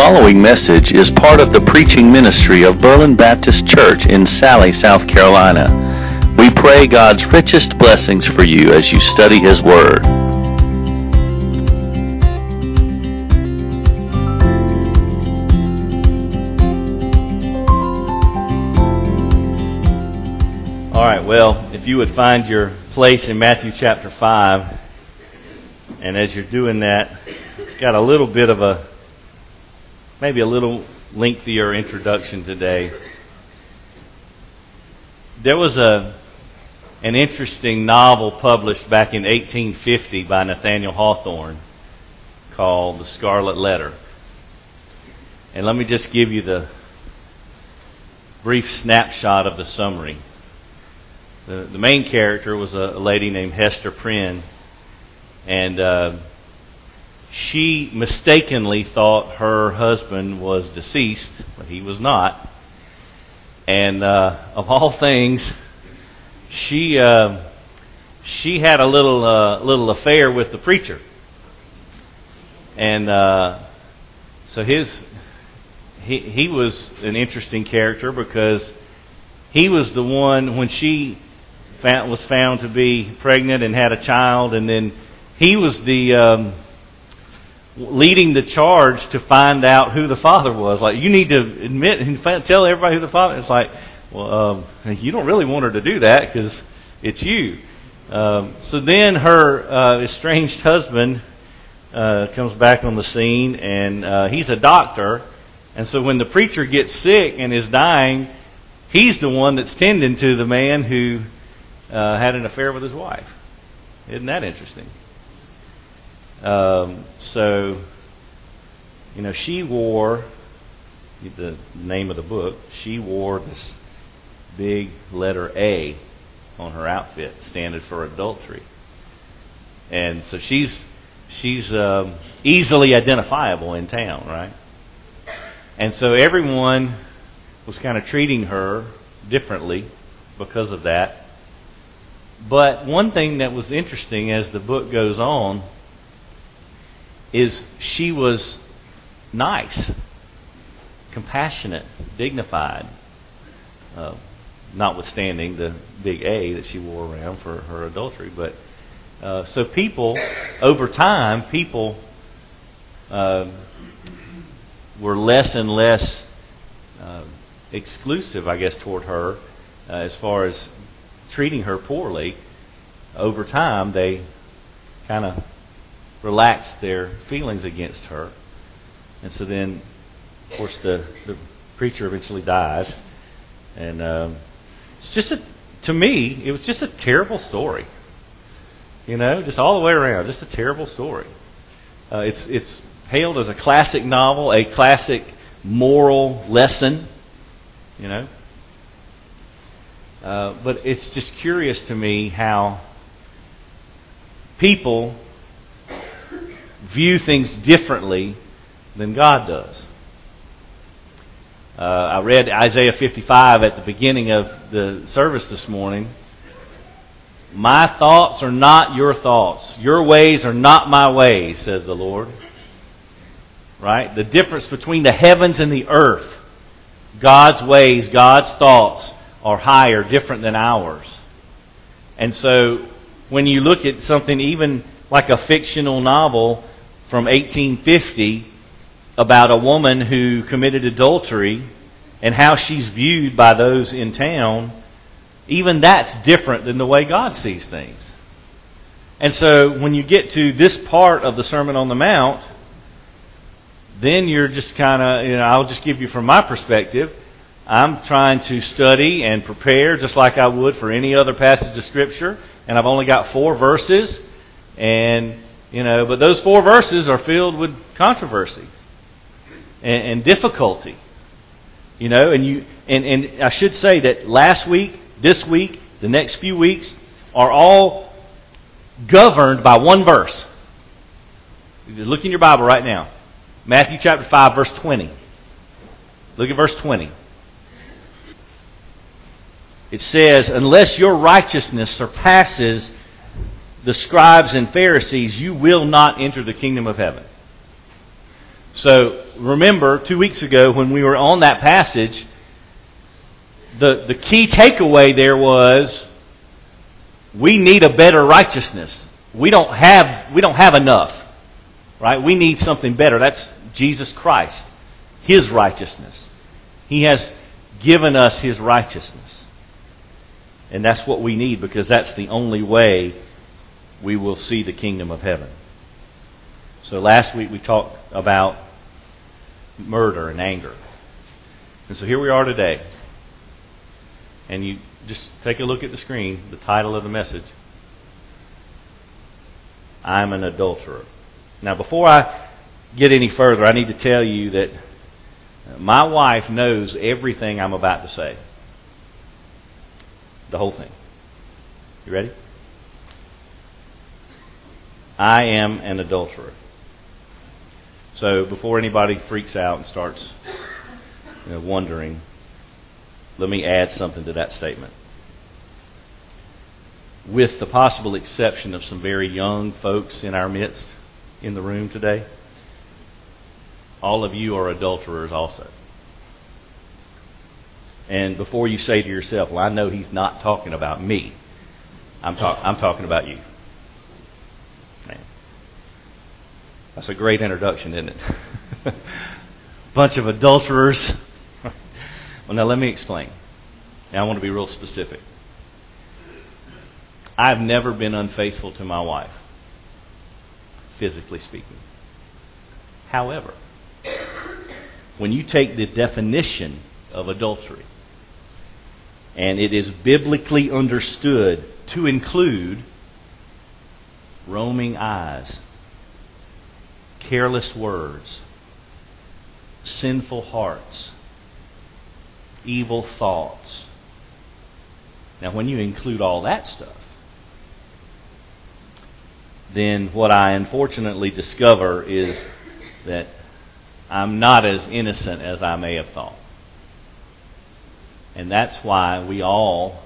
following message is part of the preaching ministry of Berlin Baptist Church in Salley, South Carolina. We pray God's richest blessings for you as you study His Word. All right, well, if you would find your place in Matthew chapter 5, and as you're doing that, got a little bit of a, maybe a little lengthier introduction today. There was a, an interesting novel published back in 1850 by Nathaniel Hawthorne called The Scarlet Letter. And let me just give you the brief snapshot of the summary. The, the main character was a, a lady named Hester Prynne, and uh, she mistakenly thought her husband was deceased, but he was not. And uh, of all things, she uh, she had a little uh, little affair with the preacher, and uh, so his he he was an interesting character because he was the one when she found, was found to be pregnant and had a child, and then he was the um, leading the charge to find out who the father was. Like you need to admit and tell everybody who the father. is. like, well, um, you don't really want her to do that because it's you. Um, so then her uh, estranged husband uh, comes back on the scene, and uh, he's a doctor. And so when the preacher gets sick and is dying, he's the one that's tending to the man who uh, had an affair with his wife. Isn't that interesting? Um, so, you know, she wore the name of the book. She wore this big letter A on her outfit, standing for adultery, and so she's she's um, easily identifiable in town, right? And so everyone was kind of treating her differently because of that. But one thing that was interesting as the book goes on is she was nice, compassionate, dignified, uh, notwithstanding the big A that she wore around for her adultery. But uh, so people, over time, people uh, were less and less uh, exclusive, I guess, toward her uh, as far as treating her poorly. Over time, they kind of relaxed their feelings against her. And so then, of course, the, the preacher eventually dies. And um, it's just a, to me, it was just a terrible story. You know, just all the way around, just a terrible story. Uh, it's it's hailed as a classic novel, a classic moral lesson. You know, uh, but it's just curious to me how people view things differently than God does. Uh, I read Isaiah 55 at the beginning of the service this morning. My thoughts are not your thoughts. Your ways are not my ways, says the Lord. Right? The difference between the heavens and the earth, God's ways, God's thoughts are higher, different than ours. And so when you look at something even like a fictional novel from 1850 about a woman who committed adultery and how she's viewed by those in town, even that's different than the way God sees things. And so when you get to this part of the Sermon on the Mount, then you're just kind of, you know, I'll just give you from my perspective. I'm trying to study and prepare just like I would for any other passage of Scripture, and I've only got four verses, and you know, but those four verses are filled with controversy and, and difficulty. You know, and you and, and I should say that last week, this week, the next few weeks are all governed by one verse. Look in your Bible right now. Matthew chapter 5, verse 20. Look at verse 20. It says, Unless your righteousness surpasses the scribes and Pharisees, you will not enter the kingdom of heaven. So remember, two weeks ago when we were on that passage, the, the key takeaway there was we need a better righteousness. We don't have, we don't have enough. Right? We need something better. That's Jesus Christ, His righteousness. He has given us His righteousness. And that's what we need because that's the only way we will see the kingdom of heaven. So last week we talked about murder and anger. And so here we are today. And you just take a look at the screen, the title of the message I'm an adulterer. Now, before I get any further, I need to tell you that my wife knows everything I'm about to say. The whole thing. You ready? I am an adulterer. So before anybody freaks out and starts you know, wondering, let me add something to that statement. With the possible exception of some very young folks in our midst in the room today, all of you are adulterers also. And before you say to yourself, well, I know he's not talking about me, I'm, talk- I'm talking about you. Man. That's a great introduction, isn't it? Bunch of adulterers. well, now let me explain. Now I want to be real specific. I've never been unfaithful to my wife, physically speaking. However, when you take the definition of adultery, and it is biblically understood to include roaming eyes, careless words, sinful hearts, evil thoughts. Now, when you include all that stuff, then what I unfortunately discover is that I'm not as innocent as I may have thought. And that's why we all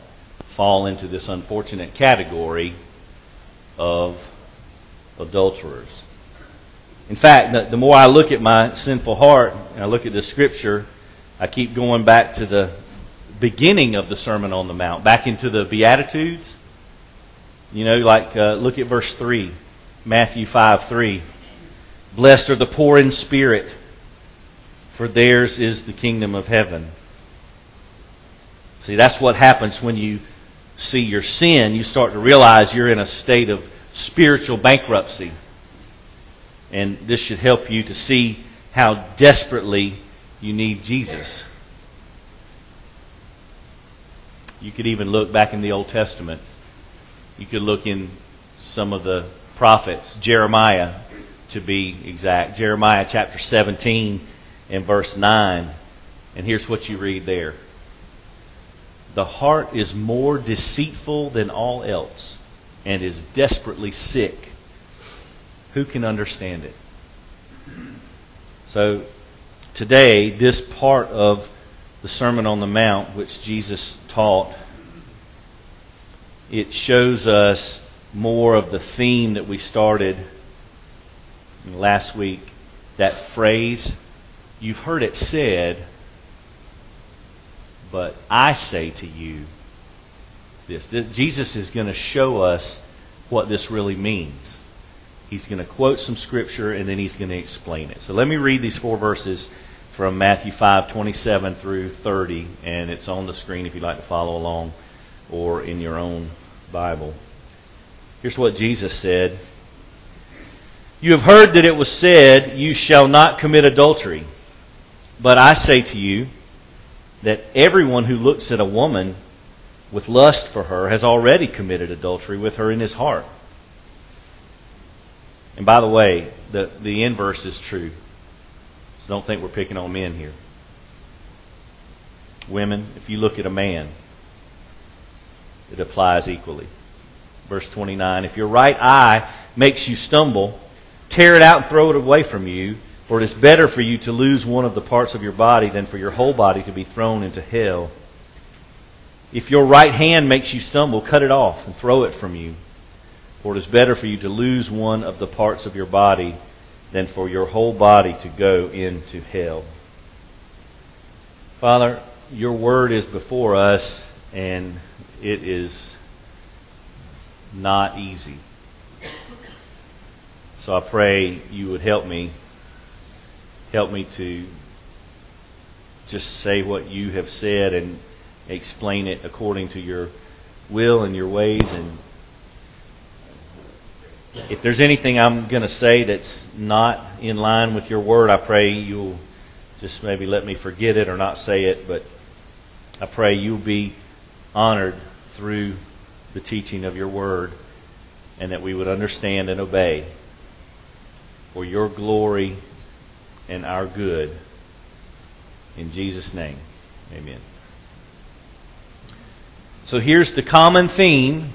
fall into this unfortunate category of adulterers. In fact, the, the, more I look at my sinful heart and I look at the scripture, I keep going back to the beginning of the Sermon on the Mount, back into the Beatitudes. You know, like uh, look at verse 3, Matthew 5 3. Blessed are the poor in spirit, for theirs is the kingdom of heaven. See, that's what happens when you see your sin. You start to realize you're in a state of spiritual bankruptcy. And this should help you to see how desperately you need Jesus. You could even look back in the Old Testament. You could look in some of the prophets, Jeremiah to be exact. Jeremiah chapter 17 and verse 9. And here's what you read there The heart is more deceitful than all else and is desperately sick. Who can understand it? So, today, this part of the Sermon on the Mount, which Jesus taught, it shows us more of the theme that we started last week. That phrase, you've heard it said, but I say to you this. this Jesus is going to show us what this really means. He's going to quote some scripture and then he's going to explain it. So let me read these four verses from Matthew 5 27 through 30, and it's on the screen if you'd like to follow along or in your own Bible. Here's what Jesus said You have heard that it was said, You shall not commit adultery. But I say to you that everyone who looks at a woman with lust for her has already committed adultery with her in his heart. And by the way, the, the inverse is true. So don't think we're picking on men here. Women, if you look at a man, it applies equally. Verse 29 If your right eye makes you stumble, tear it out and throw it away from you, for it is better for you to lose one of the parts of your body than for your whole body to be thrown into hell. If your right hand makes you stumble, cut it off and throw it from you. For it is better for you to lose one of the parts of your body than for your whole body to go into hell. Father, your word is before us, and it is not easy. So I pray you would help me. Help me to just say what you have said and explain it according to your will and your ways. And if there's anything I'm going to say that's not in line with your word, I pray you'll just maybe let me forget it or not say it. But I pray you'll be honored through the teaching of your word and that we would understand and obey for your glory and our good. In Jesus' name, amen. So here's the common theme,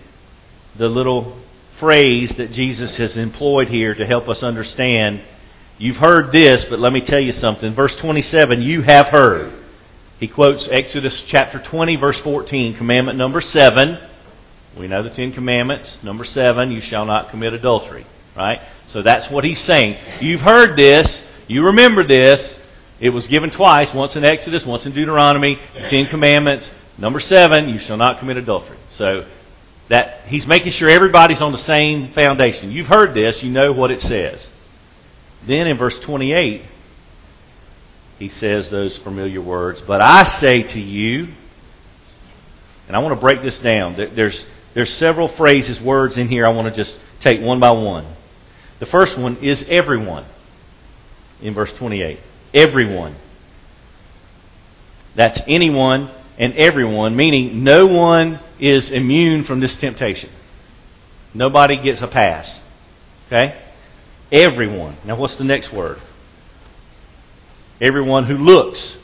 the little phrase that Jesus has employed here to help us understand. You've heard this, but let me tell you something. Verse 27, you have heard. He quotes Exodus chapter 20, verse 14, commandment number 7. We know the Ten Commandments. Number 7, you shall not commit adultery. Right? So that's what he's saying. You've heard this. You remember this. It was given twice, once in Exodus, once in Deuteronomy, the Ten Commandments. Number seven, you shall not commit adultery. So that he's making sure everybody's on the same foundation. You've heard this, you know what it says. Then in verse 28, he says those familiar words, But I say to you, and I want to break this down. There's, there's several phrases, words in here I want to just take one by one. The first one is everyone in verse 28. Everyone. That's anyone and everyone, meaning no one is immune from this temptation. Nobody gets a pass. Okay? Everyone. Now, what's the next word? Everyone who looks.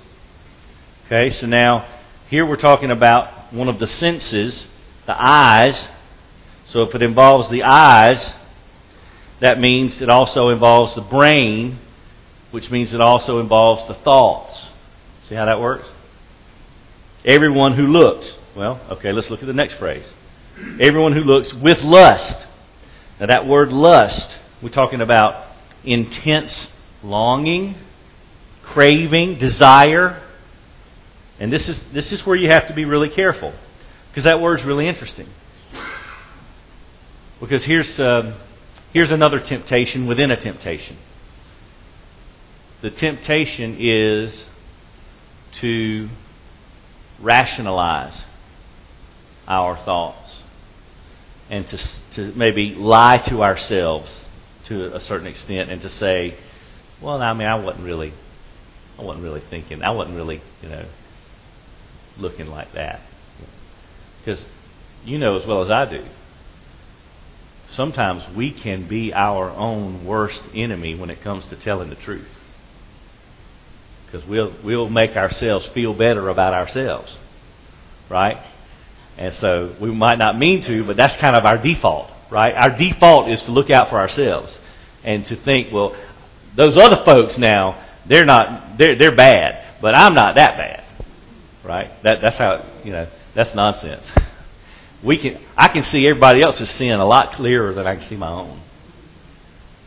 Okay, so now here we're talking about one of the senses, the eyes. So if it involves the eyes, that means it also involves the brain, which means it also involves the thoughts. See how that works? Everyone who looks. Well, okay, let's look at the next phrase. Everyone who looks with lust. Now, that word lust, we're talking about intense longing, craving, desire. And this is, this is where you have to be really careful because that word's really interesting. Because here's, uh, here's another temptation within a temptation. The temptation is to rationalize our thoughts and to, to maybe lie to ourselves to a certain extent and to say, well, I mean, I wasn't really, I wasn't really thinking, I wasn't really, you know, looking like that. Because you know as well as I do, sometimes we can be our own worst enemy when it comes to telling the truth because we'll we'll make ourselves feel better about ourselves, right? And so we might not mean to, but that's kind of our default, right? Our default is to look out for ourselves and to think, well, those other folks now they're not they're they're bad, but I'm not that bad, right? That that's how you know that's nonsense. We can I can see everybody else's sin a lot clearer than I can see my own,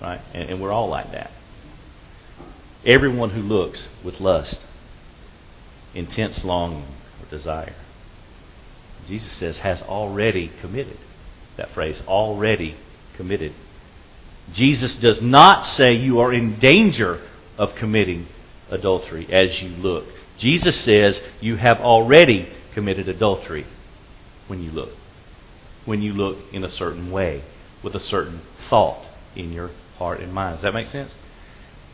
right? And, and we're all like that. Everyone who looks with lust, intense longing, or desire. Jesus says, has already committed. That phrase, already committed. Jesus does not say you are in danger of committing adultery as you look. Jesus says you have already committed adultery when you look. When you look in a certain way, with a certain thought in your heart and mind. Does that make sense?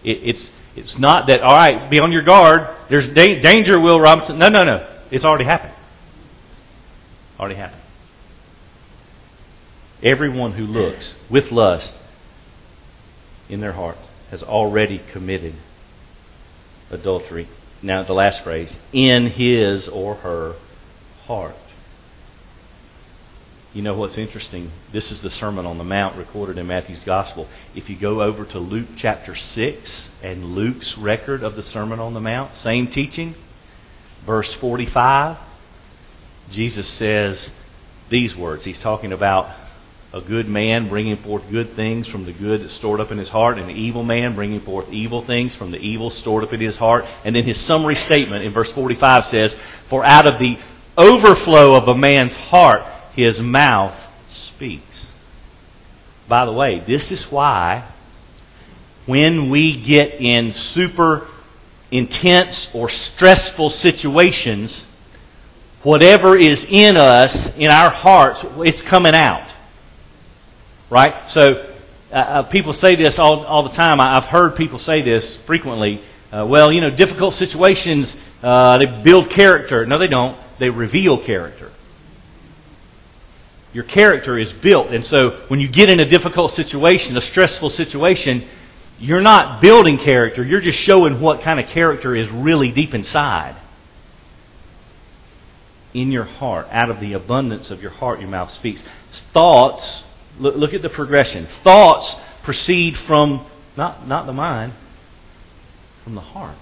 It, it's, it's not that, all right, be on your guard. There's da- danger, Will Robinson. No, no, no. It's already happened. Already happened. Everyone who looks with lust in their heart has already committed adultery. Now, the last phrase in his or her heart. You know what's interesting? This is the Sermon on the Mount recorded in Matthew's Gospel. If you go over to Luke chapter 6 and Luke's record of the Sermon on the Mount, same teaching, verse 45, Jesus says these words. He's talking about a good man bringing forth good things from the good that's stored up in his heart, and an evil man bringing forth evil things from the evil stored up in his heart. And then his summary statement in verse 45 says, For out of the overflow of a man's heart, his mouth speaks. By the way, this is why when we get in super intense or stressful situations, whatever is in us, in our hearts, it's coming out. Right? So, uh, uh, people say this all, all the time. I, have heard people say this frequently. Uh, well, you know, difficult situations, uh, they build character. No, they don't. They reveal character. Your character is built. And so, when you get in a difficult situation, a stressful situation, you're not building character. You're just showing what kind of character is really deep inside in your heart. Out of the abundance of your heart, your mouth speaks. Thoughts, look, look at the progression. Thoughts proceed from not, not the mind, from the heart.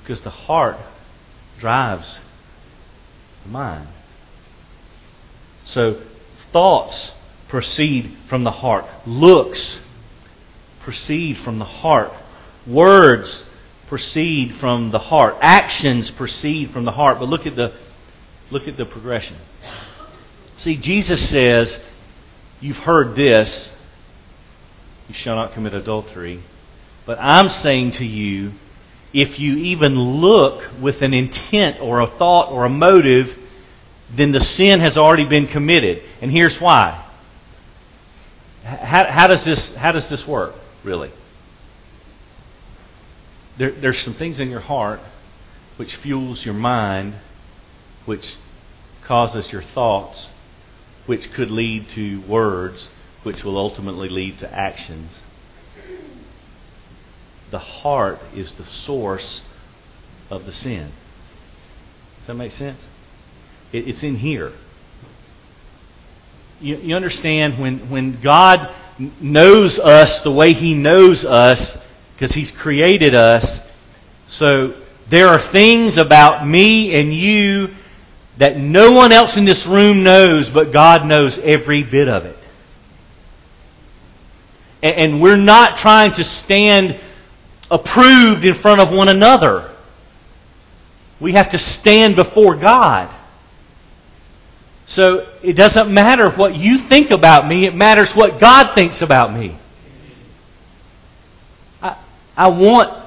Because the heart drives the mind. So, thoughts proceed from the heart. Looks proceed from the heart. Words proceed from the heart. Actions proceed from the heart. But look at the, look at the progression. See, Jesus says, You've heard this, you shall not commit adultery. But I'm saying to you, if you even look with an intent or a thought or a motive, then the sin has already been committed. And here's why. How, how, does, this, how does this work, really? there, there's some things in your heart which fuels your mind, which causes your thoughts, which could lead to words, which will ultimately lead to actions. The heart is the source of the sin. Does that make sense? It, it's in here. You, you understand when, when God knows us the way He knows us, because He's created us. So there are things about me and you that no one else in this room knows, but God knows every bit of it. And we're not trying to stand approved in front of one another. We have to stand before God. So it doesn't matter what you think about me, it matters what God thinks about me. I I want,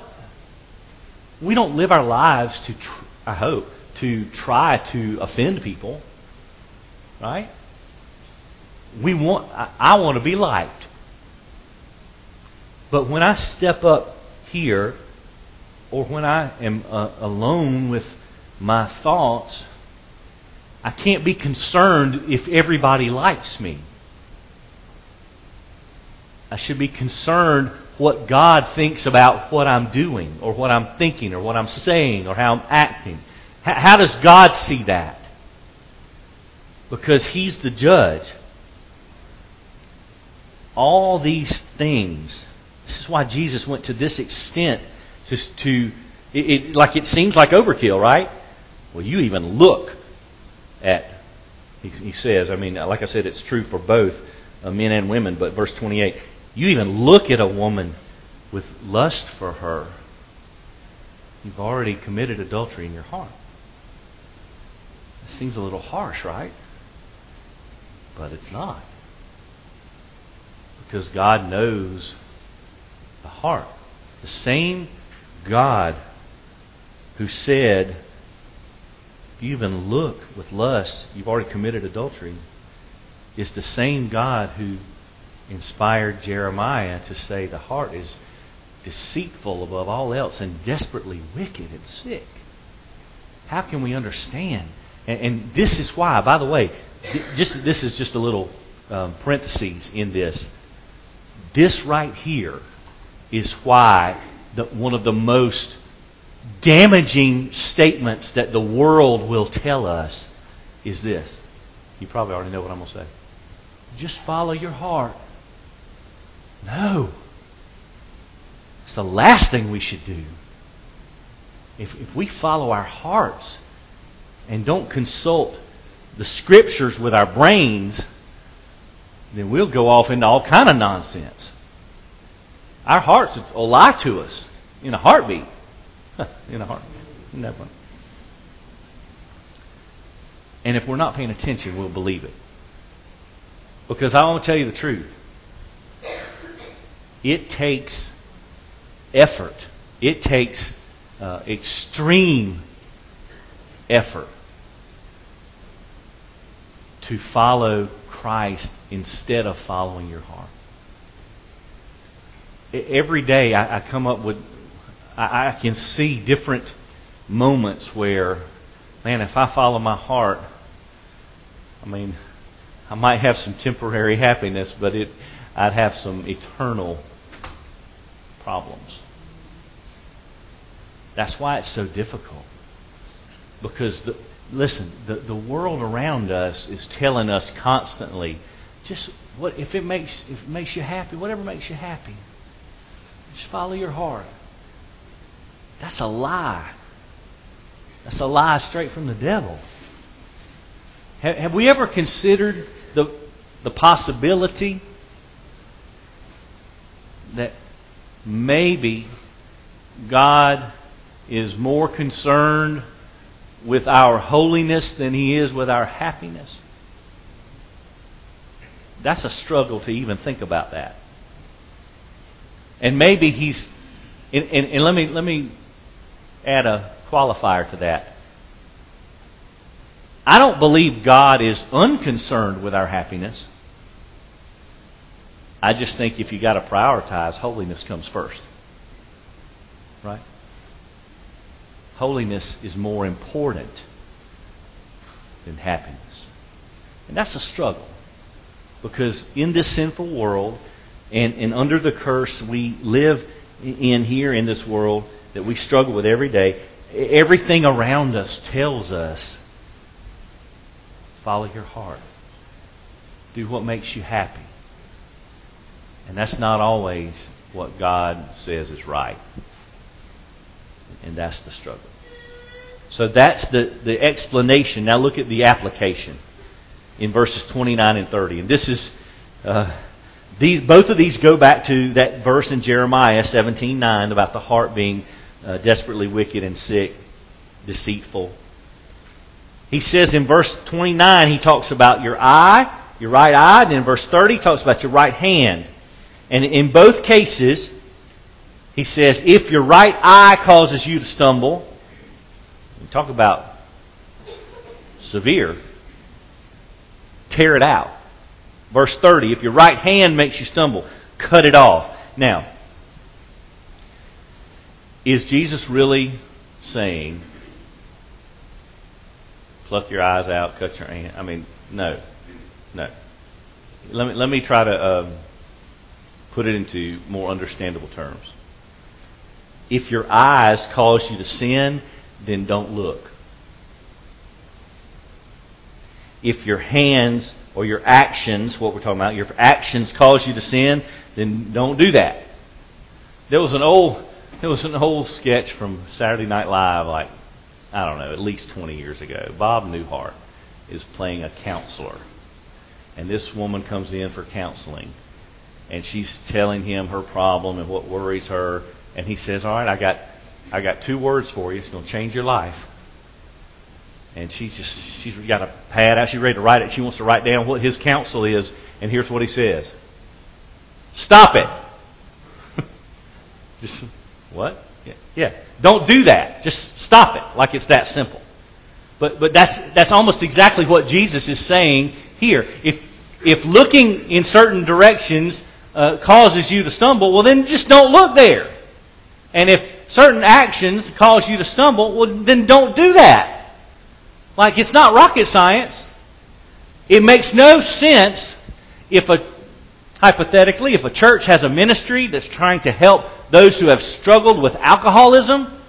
we don't live our lives to, tr- I hope, to try to offend people. Right? We want, I, I want to be liked. But when I step up here, or when I am uh, alone with my thoughts, I can't be concerned if everybody likes me. I should be concerned what God thinks about what I'm doing, or what I'm thinking, or what I'm saying, or how I'm acting. How does God see that? Because He's the judge. All these things. This is why Jesus went to this extent to, to it, it, like it seems like overkill, right? Well, you even look at, he, he says, I mean, like I said, it's true for both uh, men and women, but verse 28 you even look at a woman with lust for her, you've already committed adultery in your heart. It seems a little harsh, right? But it's not. Because God knows the heart. The same God who said, you even look with lust, you've already committed adultery, It's the same God who inspired Jeremiah to say the heart is deceitful above all else and desperately wicked and sick. How can we understand? And, and this is why, by the way, just this is just a little um, parentheses in this. This right here is why the, one of the most damaging statements that the world will tell us is this. You probably already know what I'm going to say. Just follow your heart. No. It's the last thing we should do. If, if we follow our hearts and don't consult the scriptures with our brains, then we'll go off into all kind of nonsense. Our hearts will lie to us in a heartbeat. in a heartbeat. Never. And if we're not paying attention, we'll believe it. Because I want to tell you the truth. It takes effort. It takes uh, extreme effort to follow Christ instead of following your heart. Every day I, I come up with, I, I can see different moments where, man, if I follow my heart, I mean, I might have some temporary happiness, but it, I'd have some eternal problems. That's why it's so difficult. Because, the, listen, the, the world around us is telling us constantly, just what if it makes if it makes you happy, whatever makes you happy. Just follow your heart. That's a lie. That's a lie straight from the devil. Have, have we ever considered the the possibility that maybe God is more concerned with our holiness than he is with our happiness. That's a struggle to even think about that. And maybe he's, and, and, and let me let me add a qualifier to that. I don't believe God is unconcerned with our happiness. I just think if you got to prioritize, holiness comes first. Right? Holiness is more important than happiness. And that's a struggle. Because in this sinful world and, and under the curse we live in here in this world that we struggle with every day, everything around us tells us follow your heart. Do what makes you happy. And that's not always what God says is right. And that's the struggle. So that's the, the explanation. Now look at the application in verses 29 and 30. And this is, uh, these, both of these go back to that verse in Jeremiah 17:9 about the heart being uh, desperately wicked and sick, deceitful. He says in verse 29, he talks about your eye, your right eye. And in verse 30, he talks about your right hand. And in both cases, he says, if your right eye causes you to stumble, talk about severe, tear it out. Verse 30, if your right hand makes you stumble, cut it off. Now, is Jesus really saying, pluck your eyes out, cut your hand? I mean, no. No. Let me, let me try to. Um, put it into more understandable terms. If your eyes cause you to sin, then don't look. If your hands or your actions, what we're talking about, your actions cause you to sin, then don't do that. There was an old there was an old sketch from Saturday Night Live, like I don't know, at least 20 years ago. Bob Newhart is playing a counselor, and this woman comes in for counseling, and she's telling him her problem and what worries her. And he says, "All right, I got, I got two words for you. It's going to change your life." And she's just, she's got a pad out. She's ready to write it. She wants to write down what his counsel is. And here's what he says: Stop it. just what? Yeah, yeah. Don't do that. Just stop it. Like it's that simple. But but that's that's almost exactly what Jesus is saying here. If if looking in certain directions uh, causes you to stumble, well, then just don't look there. And if certain actions cause you to stumble, well, then don't do that. Like, it's not rocket science. It makes no sense if a, hypothetically, if a church has a ministry that's trying to help those who have struggled with alcoholism,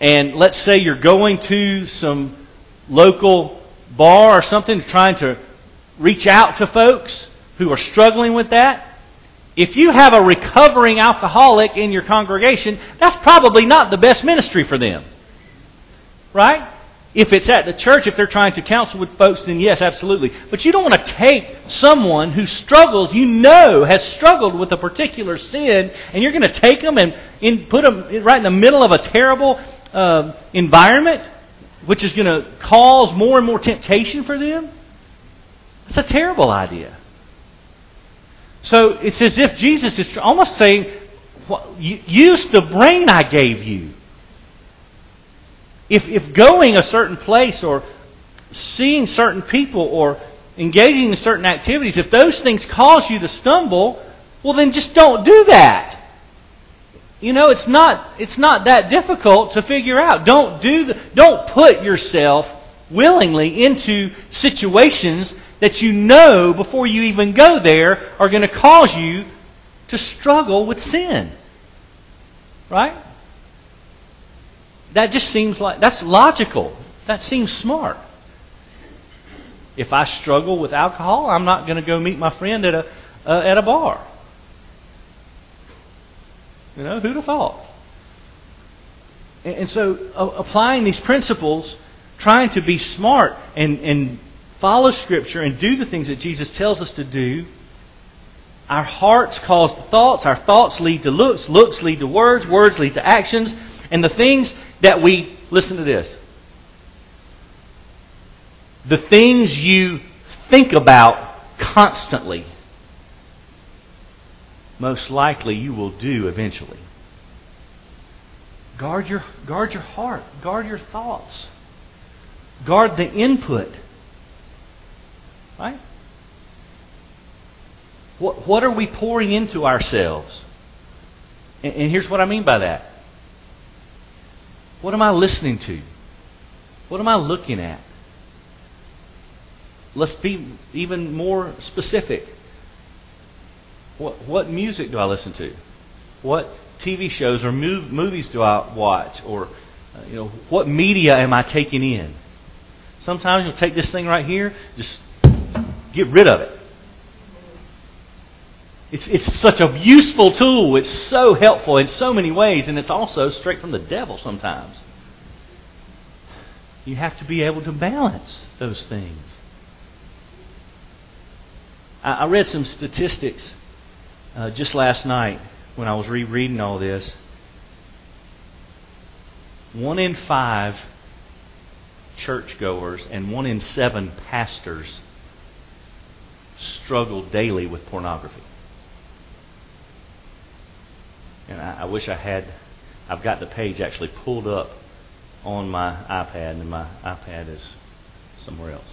and let's say you're going to some local bar or something trying to reach out to folks, who are struggling with that, if you have a recovering alcoholic in your congregation, that's probably not the best ministry for them. Right? If it's at the church, if they're trying to counsel with folks, then yes, absolutely. But you don't want to take someone who struggles, you know, has struggled with a particular sin, and you're going to take them and put them right in the middle of a terrible uh, environment, which is going to cause more and more temptation for them. It's a terrible idea. So it's as if Jesus is almost saying, use the brain I gave you. If, if going a certain place or seeing certain people or engaging in certain activities, if those things cause you to stumble, well, then just don't do that. You know, it's not, it's not that difficult to figure out. Don't, do the, don't put yourself willingly into situations that you know before you even go there are going to cause you to struggle with sin. Right? That just seems like that's logical. That seems smart. If I struggle with alcohol, I'm not going to go meet my friend at a uh, at a bar. You know, who'd have thought? And, and so, uh, applying these principles, trying to be smart and and follow Scripture and do the things that Jesus tells us to do, our hearts cause thoughts, our thoughts lead to looks, looks lead to words, words lead to actions, and the things that we, listen to this, the things you think about constantly, most likely you will do eventually. Guard your, guard your heart, guard your thoughts, guard the input. Right? What, what are we pouring into ourselves? And, and here's what I mean by that. What am I listening to? What am I looking at? Let's be even more specific. What, what music do I listen to? What TV shows or mov- movies do I watch? Or, uh, you know, what media am I taking in? Sometimes you'll take this thing right here, just get rid of it. It's, it's such a useful tool. It's so helpful in so many ways, and it's also straight from the devil sometimes. You have to be able to balance those things. I, I read some statistics uh, just last night when I was rereading all this. One in five churchgoers and one in seven pastors struggle daily with pornography. And I, I wish I had, I've got the page actually pulled up on my iPad, and my iPad is somewhere else.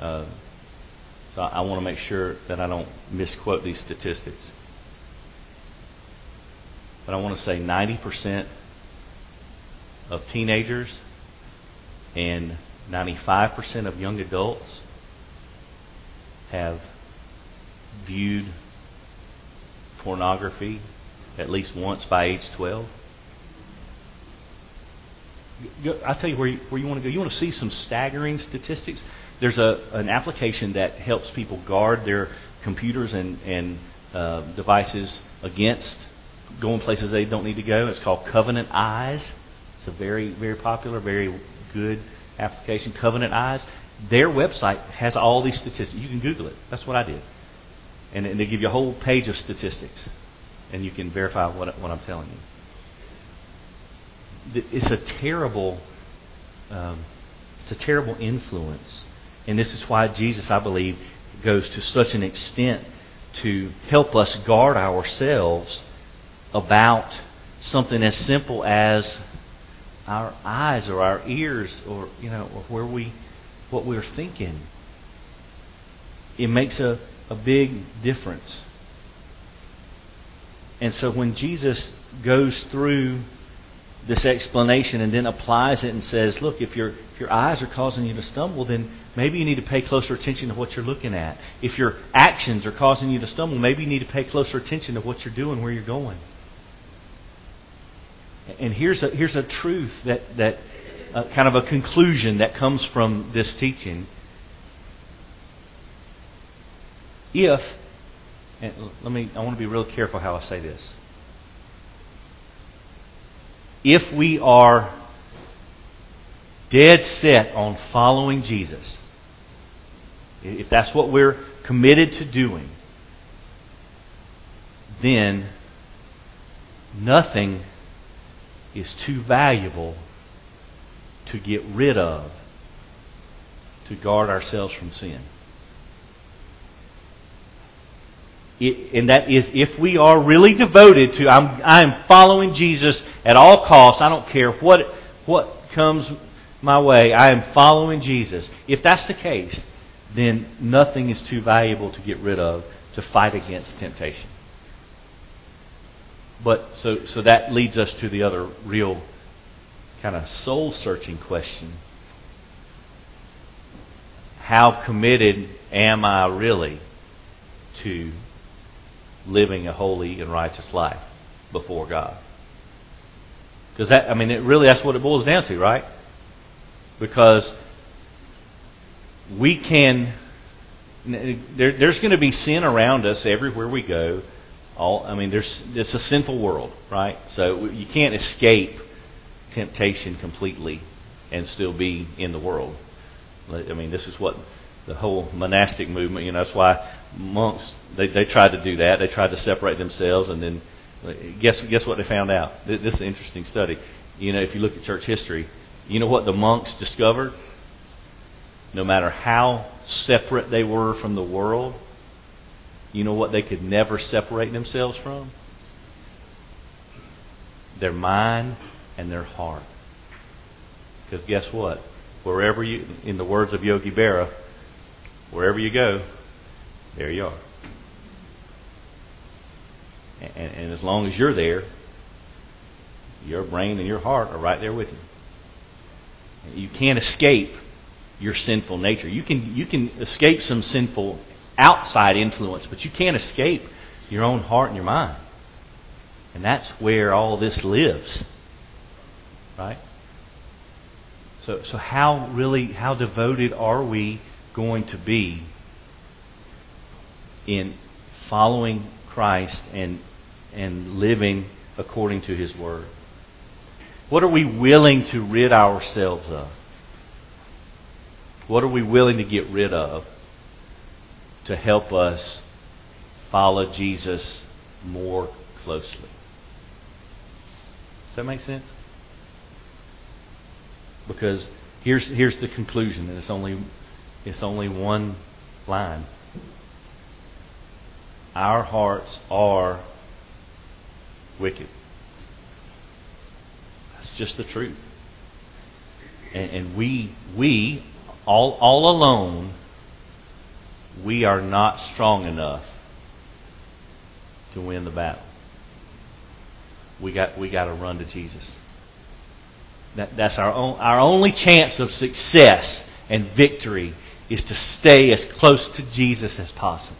Uh, so I want to make sure that I don't misquote these statistics. But I want to say 90% of teenagers and 95% of young adults have viewed pornography at least once by age 12. I'll tell you where you, where you want to go. You want to see some staggering statistics. There's a an application that helps people guard their computers and and uh, devices against going places they don't need to go. It's called Covenant Eyes. It's a very very popular, very good application. Covenant Eyes. Their website has all these statistics. You can Google it. That's what I did, and, and they give you a whole page of statistics and you can verify what, what I'm telling you. It's a terrible, um, it's a terrible influence, and this is why Jesus, I believe, goes to such an extent to help us guard ourselves about something as simple as our eyes or our ears or you know or where we what we're thinking. It makes a, a big difference. And so when Jesus goes through this explanation and then applies it and says, look, if your, if your eyes are causing you to stumble, then maybe you need to pay closer attention to what you're looking at. If your actions are causing you to stumble, maybe you need to pay closer attention to what you're doing, where you're going. And here's a, here's a truth that, that uh, kind of a conclusion that comes from this teaching. If and let me, I want to be real careful how I say this. If we are dead set on following Jesus, if that's what we're committed to doing, then nothing is too valuable to get rid of to guard ourselves from sin. It, and that is if we are really devoted to I'm I'm following Jesus at all costs. I don't care what what comes my way. I am following Jesus. If that's the case, then nothing is too valuable to get rid of to fight against temptation. But so so that leads us to the other real kind of soul searching question. How committed am I really to living a holy and righteous life before God? Because that, I mean, it really that's what it boils down to, right? Because we can. There, there's going to be sin around us everywhere we go. All, I mean, there's it's a sinful world, right? So you can't escape temptation completely and still be in the world. I mean, this is what the whole monastic movement. You know, that's why monks they they tried to do that. They tried to separate themselves, and then guess guess what they found out? This is an interesting study. You know, if you look at church history, you know what the monks discovered? No matter how separate they were from the world, you know what they could never separate themselves from? Their mind and their heart. Because guess what? Wherever you, in the words of Yogi Berra, wherever you go, there you are. And, and as long as you're there, your brain and your heart are right there with you. You can't escape your sinful nature. You can you can escape some sinful outside influence, but you can't escape your own heart and your mind. And that's where all this lives. Right? So so how really how devoted are we going to be in following Christ and and living according to his word? What are we willing to rid ourselves of? What are we willing to get rid of to help us follow Jesus more closely? Does that make sense? Because here's here's the conclusion, and it's only it's only one line. Our hearts are wicked. That's just the truth. And, and we we all all alone we are not strong enough to win the battle. We got we got to run to Jesus. That, that's our, own, our only chance of success and victory is to stay as close to Jesus as possible.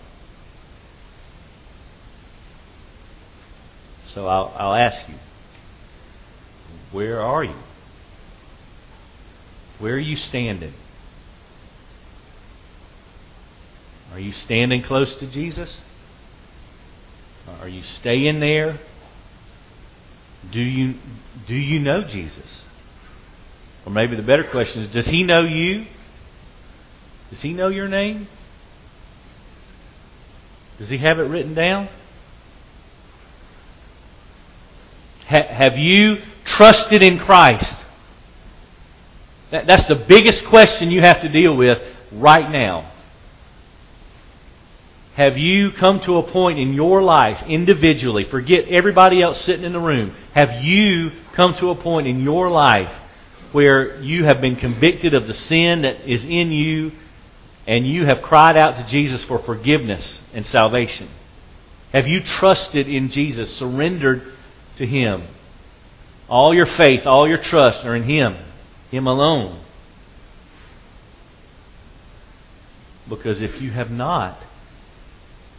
So I'll, I'll ask you, where are you? Where are you standing? Are you standing close to Jesus? Are you staying there? Do you, do you know Jesus? Or maybe the better question is Does he know you? Does he know your name? Does he have it written down? Ha- have you trusted in Christ? That, that's the biggest question you have to deal with right now. Have you come to a point in your life individually, forget everybody else sitting in the room, have you come to a point in your life where you have been convicted of the sin that is in you and you have cried out to Jesus for forgiveness and salvation? Have you trusted in Jesus, surrendered to Him? All your faith, all your trust are in Him, Him alone. Because if you have not,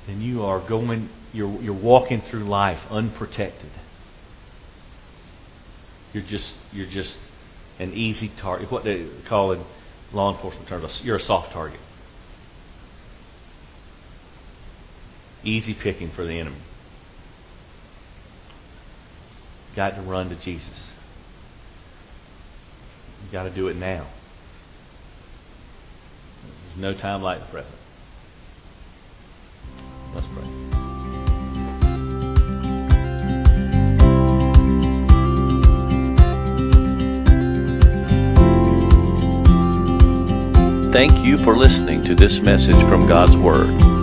then you are going, you're, you're walking through life unprotected. You're just, you're just an easy target. What they call in law enforcement terms, you're a soft target. Easy picking for the enemy. Got to run to Jesus. You've got to do it now. There's no time like the present. Let's pray. Thank you for listening to this message from God's Word.